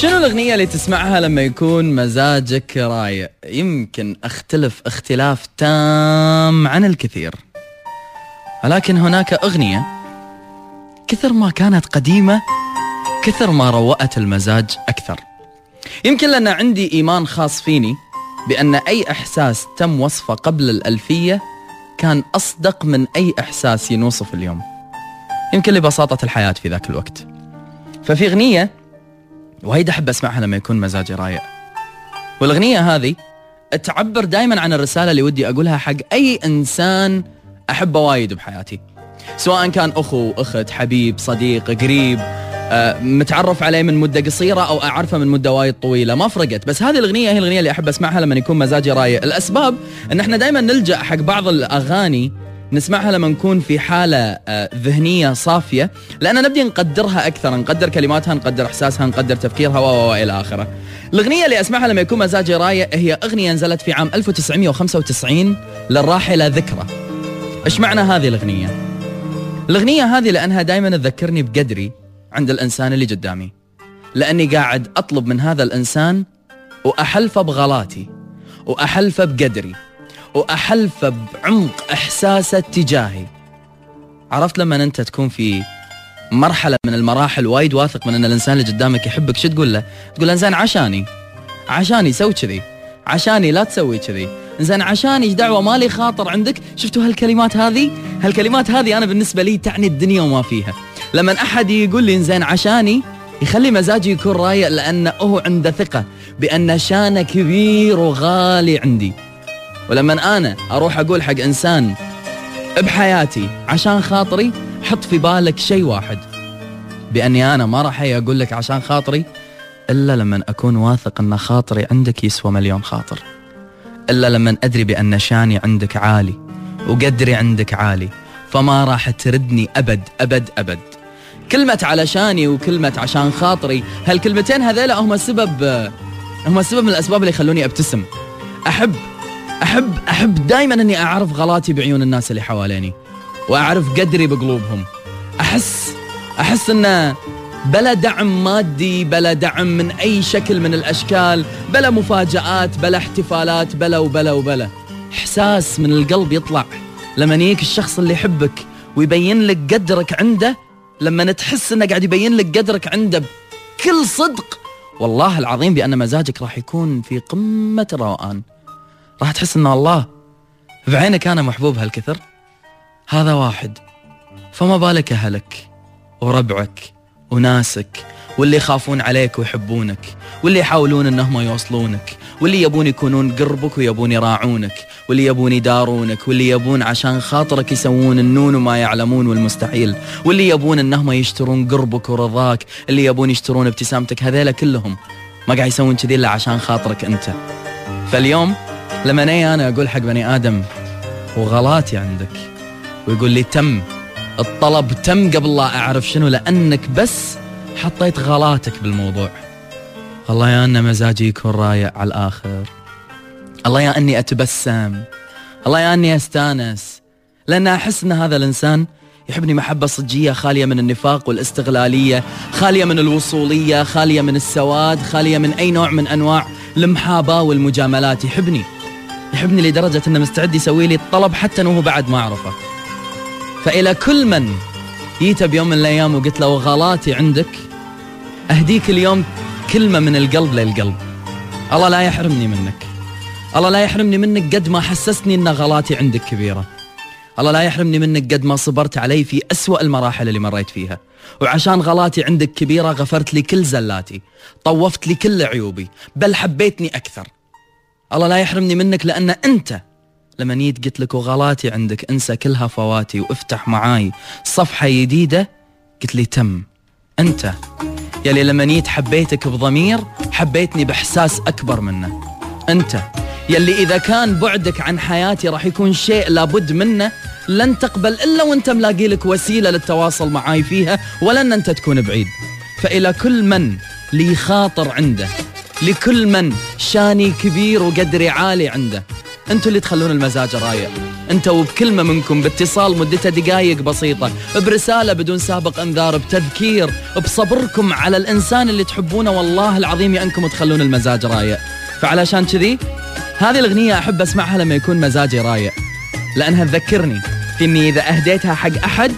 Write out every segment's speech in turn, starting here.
شنو الأغنية اللي تسمعها لما يكون مزاجك رايق؟ يمكن أختلف اختلاف تام عن الكثير. ولكن هناك أغنية كثر ما كانت قديمة كثر ما روأت المزاج أكثر. يمكن لأن عندي إيمان خاص فيني بأن أي إحساس تم وصفه قبل الألفية كان أصدق من أي إحساس ينوصف اليوم. يمكن لبساطة الحياة في ذاك الوقت. ففي أغنية وهيدا أحب أسمعها لما يكون مزاجي رايق. والأغنية هذه تعبر دائما عن الرسالة اللي ودي أقولها حق أي إنسان أحبه وايد بحياتي. سواء كان أخو أخت حبيب صديق قريب آه، متعرف عليه من مدة قصيرة أو أعرفه من مدة وايد طويلة ما فرقت. بس هذه الأغنية هي الأغنية اللي أحب أسمعها لما يكون مزاجي رايق. الأسباب إن إحنا دائما نلجأ حق بعض الأغاني نسمعها لما نكون في حالة آه، ذهنية صافية لأن نبدي نقدرها أكثر نقدر كلماتها نقدر إحساسها نقدر تفكيرها وإلى آخره. الأغنية اللي أسمعها لما يكون مزاجي رايق هي أغنية نزلت في عام 1995 للراحلة ذكرى. إيش معنى هذه الأغنية؟ الأغنية هذه لأنها دائما تذكرني بقدري عند الإنسان اللي قدامي. لأني قاعد أطلب من هذا الإنسان وأحلفه بغلاتي وأحلفه بقدري. وأحلفه بعمق إحساسه تجاهي عرفت لما أنت تكون في مرحلة من المراحل وايد واثق من أن الإنسان اللي قدامك يحبك شو تقول له؟ تقول له إنسان عشاني. عشاني سوي كذي. عشاني لا تسوي كذي. زين عشان إيش دعوة؟ مالي خاطر عندك. شفتوا هالكلمات هذه؟ هالكلمات هذه أنا بالنسبة لي تعني الدنيا وما فيها. لما أحد يقول لي زين عشاني يخلي مزاجي يكون رايق لأنه هو عنده ثقة بأن شأنه كبير وغالي عندي. ولما أنا أروح أقول حق إنسان بحياتي عشان خاطري حط في بالك شيء واحد. بأني أنا ما راح أقول لك عشان خاطري إلا لما أكون واثق أن خاطري عندك يسوى مليون خاطر. إلا لما أدري بأن شاني عندك عالي وقدري عندك عالي فما راح تردني أبد أبد أبد. كلمة علشاني وكلمة عشان خاطري هالكلمتين هذيلا هم السبب هم السبب من الأسباب اللي يخلوني أبتسم. أحب احب أحب دائما إني أعرف غلاتي بعيون الناس اللي حواليني وأعرف قدري بقلوبهم. احس أحس إنه بلا دعم مادي بلا دعم من أي شكل من الأشكال بلا مفاجآت بلا احتفالات بلا وبلا وبلا. إحساس من القلب يطلع لما يجيك الشخص اللي يحبك ويبين لك قدرك عنده لما تحس إنه قاعد يبين لك قدرك عنده بكل صدق. والله العظيم بأن مزاجك راح يكون في قمة الروقان راح تحس إن الله بعينك أنا محبوب هالكثر؟ هذا واحد. فما بالك اهلك وربعك وناسك واللي يخافون عليك ويحبونك واللي يحاولون إنهم يوصلونك واللي يبون يكونون قربك ويبون يراعونك واللي يبون يدارونك واللي يبون عشان خاطرك يسوون النون وما يعلمون والمستحيل واللي يبون إنهم يشترون قربك ورضاك اللي يبون يشترون ابتسامتك هذيلا كلهم ما قاعد يسوون كذي إلا عشان خاطرك أنت. فاليوم لما أنا أقول حق بني آدم وغلاتي عندك. ويقول لي تم الطلب تم قبل لا أعرف شنو لأنك بس حطيت غلاتك بالموضوع. الله يا أن مزاجي يكون رايق على الآخر. الله يا أني أتبسم. الله يا أني أستانس. لأن أحس أن هذا الإنسان يحبني محبة صجية خالية من النفاق والاستغلالية خالية من الوصولية خالية من السواد خالية من أي نوع من أنواع المحاباة والمجاملات يحبني. يحبني لدرجة أنه مستعد يسوي لي الطلب حتى أنه بعد ما أعرفه. فإلى كل من جيت بيوم من الأيام وقلت له غلاتي عندك أهديك اليوم كلمة من القلب للقلب. الله لا يحرمني منك. الله لا يحرمني منك قد ما حسسني أن غلاتي عندك كبيرة. الله لا يحرمني منك قد ما صبرت علي في أسوأ المراحل اللي مريت فيها. وعشان غلاتي عندك كبيرة غفرت لي كل زلاتي. طوفت لي كل عيوبي. بل حبيتني أكثر. الله لا يحرمني منك لأن أنت لما نيت قلت لك وغلاتي عندك انسى كل هفواتي وافتح معاي صفحة جديدة قلت لي تم. أنت. يلي لما نيت حبيتك بضمير حبيتني بإحساس أكبر منه. أنت. يلي إذا كان بعدك عن حياتي راح يكون شيء لابد منه لن تقبل إلا وأنت ملاقي لك وسيلة للتواصل معاي فيها ولن أنت تكون بعيد. فإلى كل من لي خاطر عنده. لكل من شاني كبير وقدري عالي عنده. أنتوا اللي تخلون المزاج رايق. أنتوا وبكلمة منكم باتصال مدتها دقائق بسيطة برسالة بدون سابق انذار بتذكير بصبركم على الإنسان اللي تحبونه والله العظيم يا أنكم تخلون المزاج رايق. فعلشان كذي هذه الأغنية أحب أسمعها لما يكون مزاجي رايق. لأنها تذكرني في إني إذا أهديتها حق أحد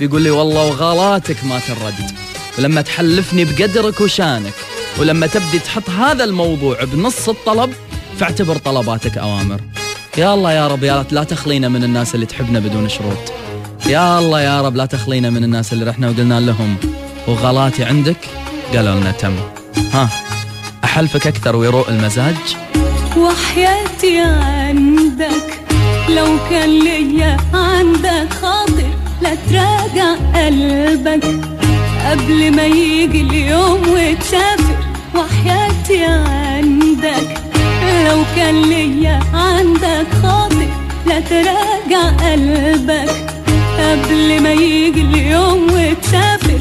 بيقول لي والله وغلاتك ما ترد. ولما تحلفني بقدرك وشانك ولما تبدي تحط هذا الموضوع بنص الطلب فاعتبر طلباتك أوامر. يا الله يا رب يا لا تخلينا من الناس اللي تحبنا بدون شروط. يا الله يا رب لا تخلينا من الناس اللي رحنا وقلنا لهم وغلاتي عندك قالوا لنا تم. ها أحلفك أكثر ويروق المزاج؟ وحياتي عندك لو كان ليا عندك خاطر لا تراجع قلبك. قبل ما يجي اليوم وتسافر وحياتي عندك. لو كان ليا عندك خاطر لا تراجع قلبك. قبل ما يجي اليوم وتسافر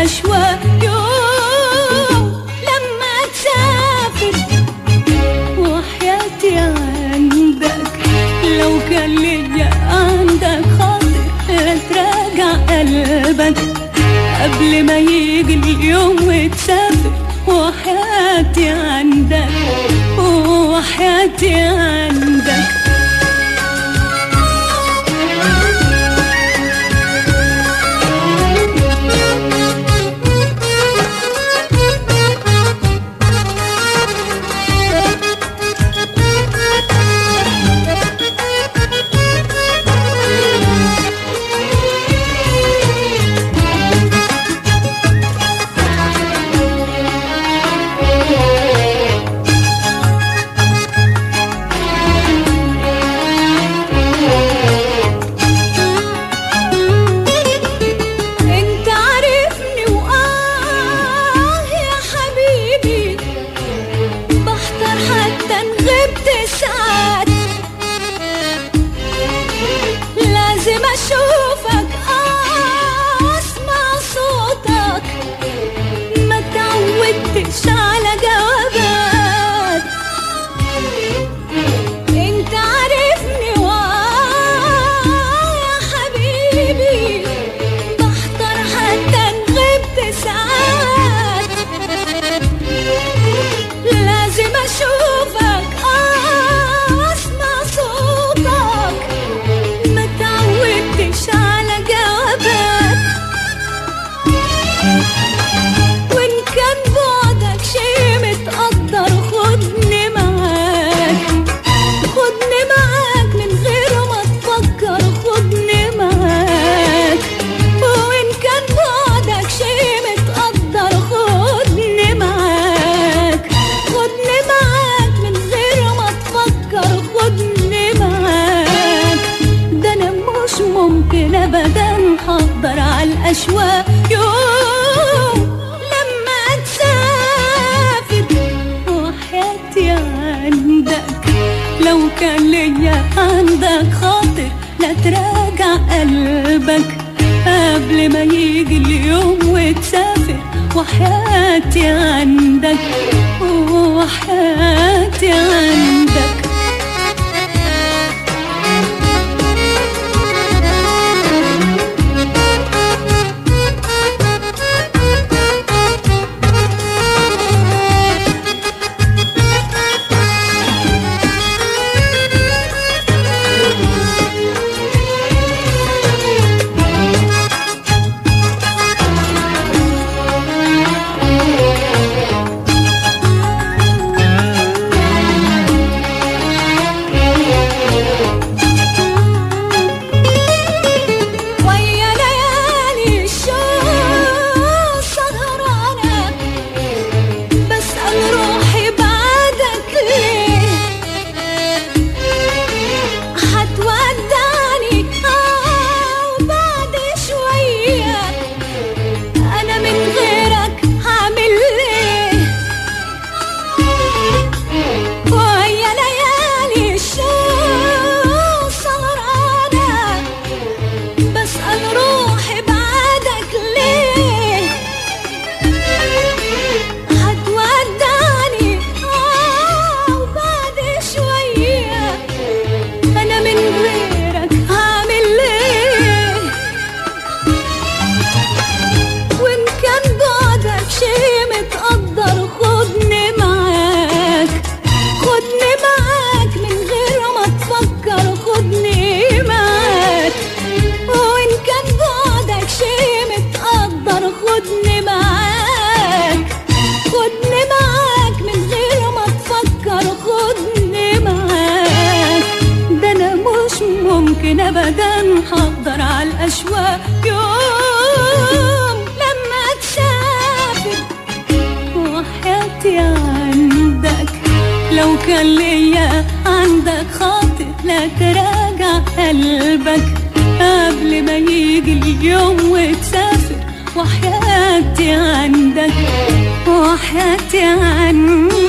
الاشواق يوم لما تسافر وحياتي عندك. لو كان ليا عندك خاطر تراجع قلبك. قبل ما يجي اليوم وتسافر وحياتي عندك وحياتي عندك عندك خاطر لا تراجع قلبك. قبل ما يجي اليوم وتسافر وحياتي عندك. وحياتي عندك. ليا عندك خاطر لا تراجع قلبك. قبل ما يجي اليوم وتسافر وحياتي عندك وحياتي عندك.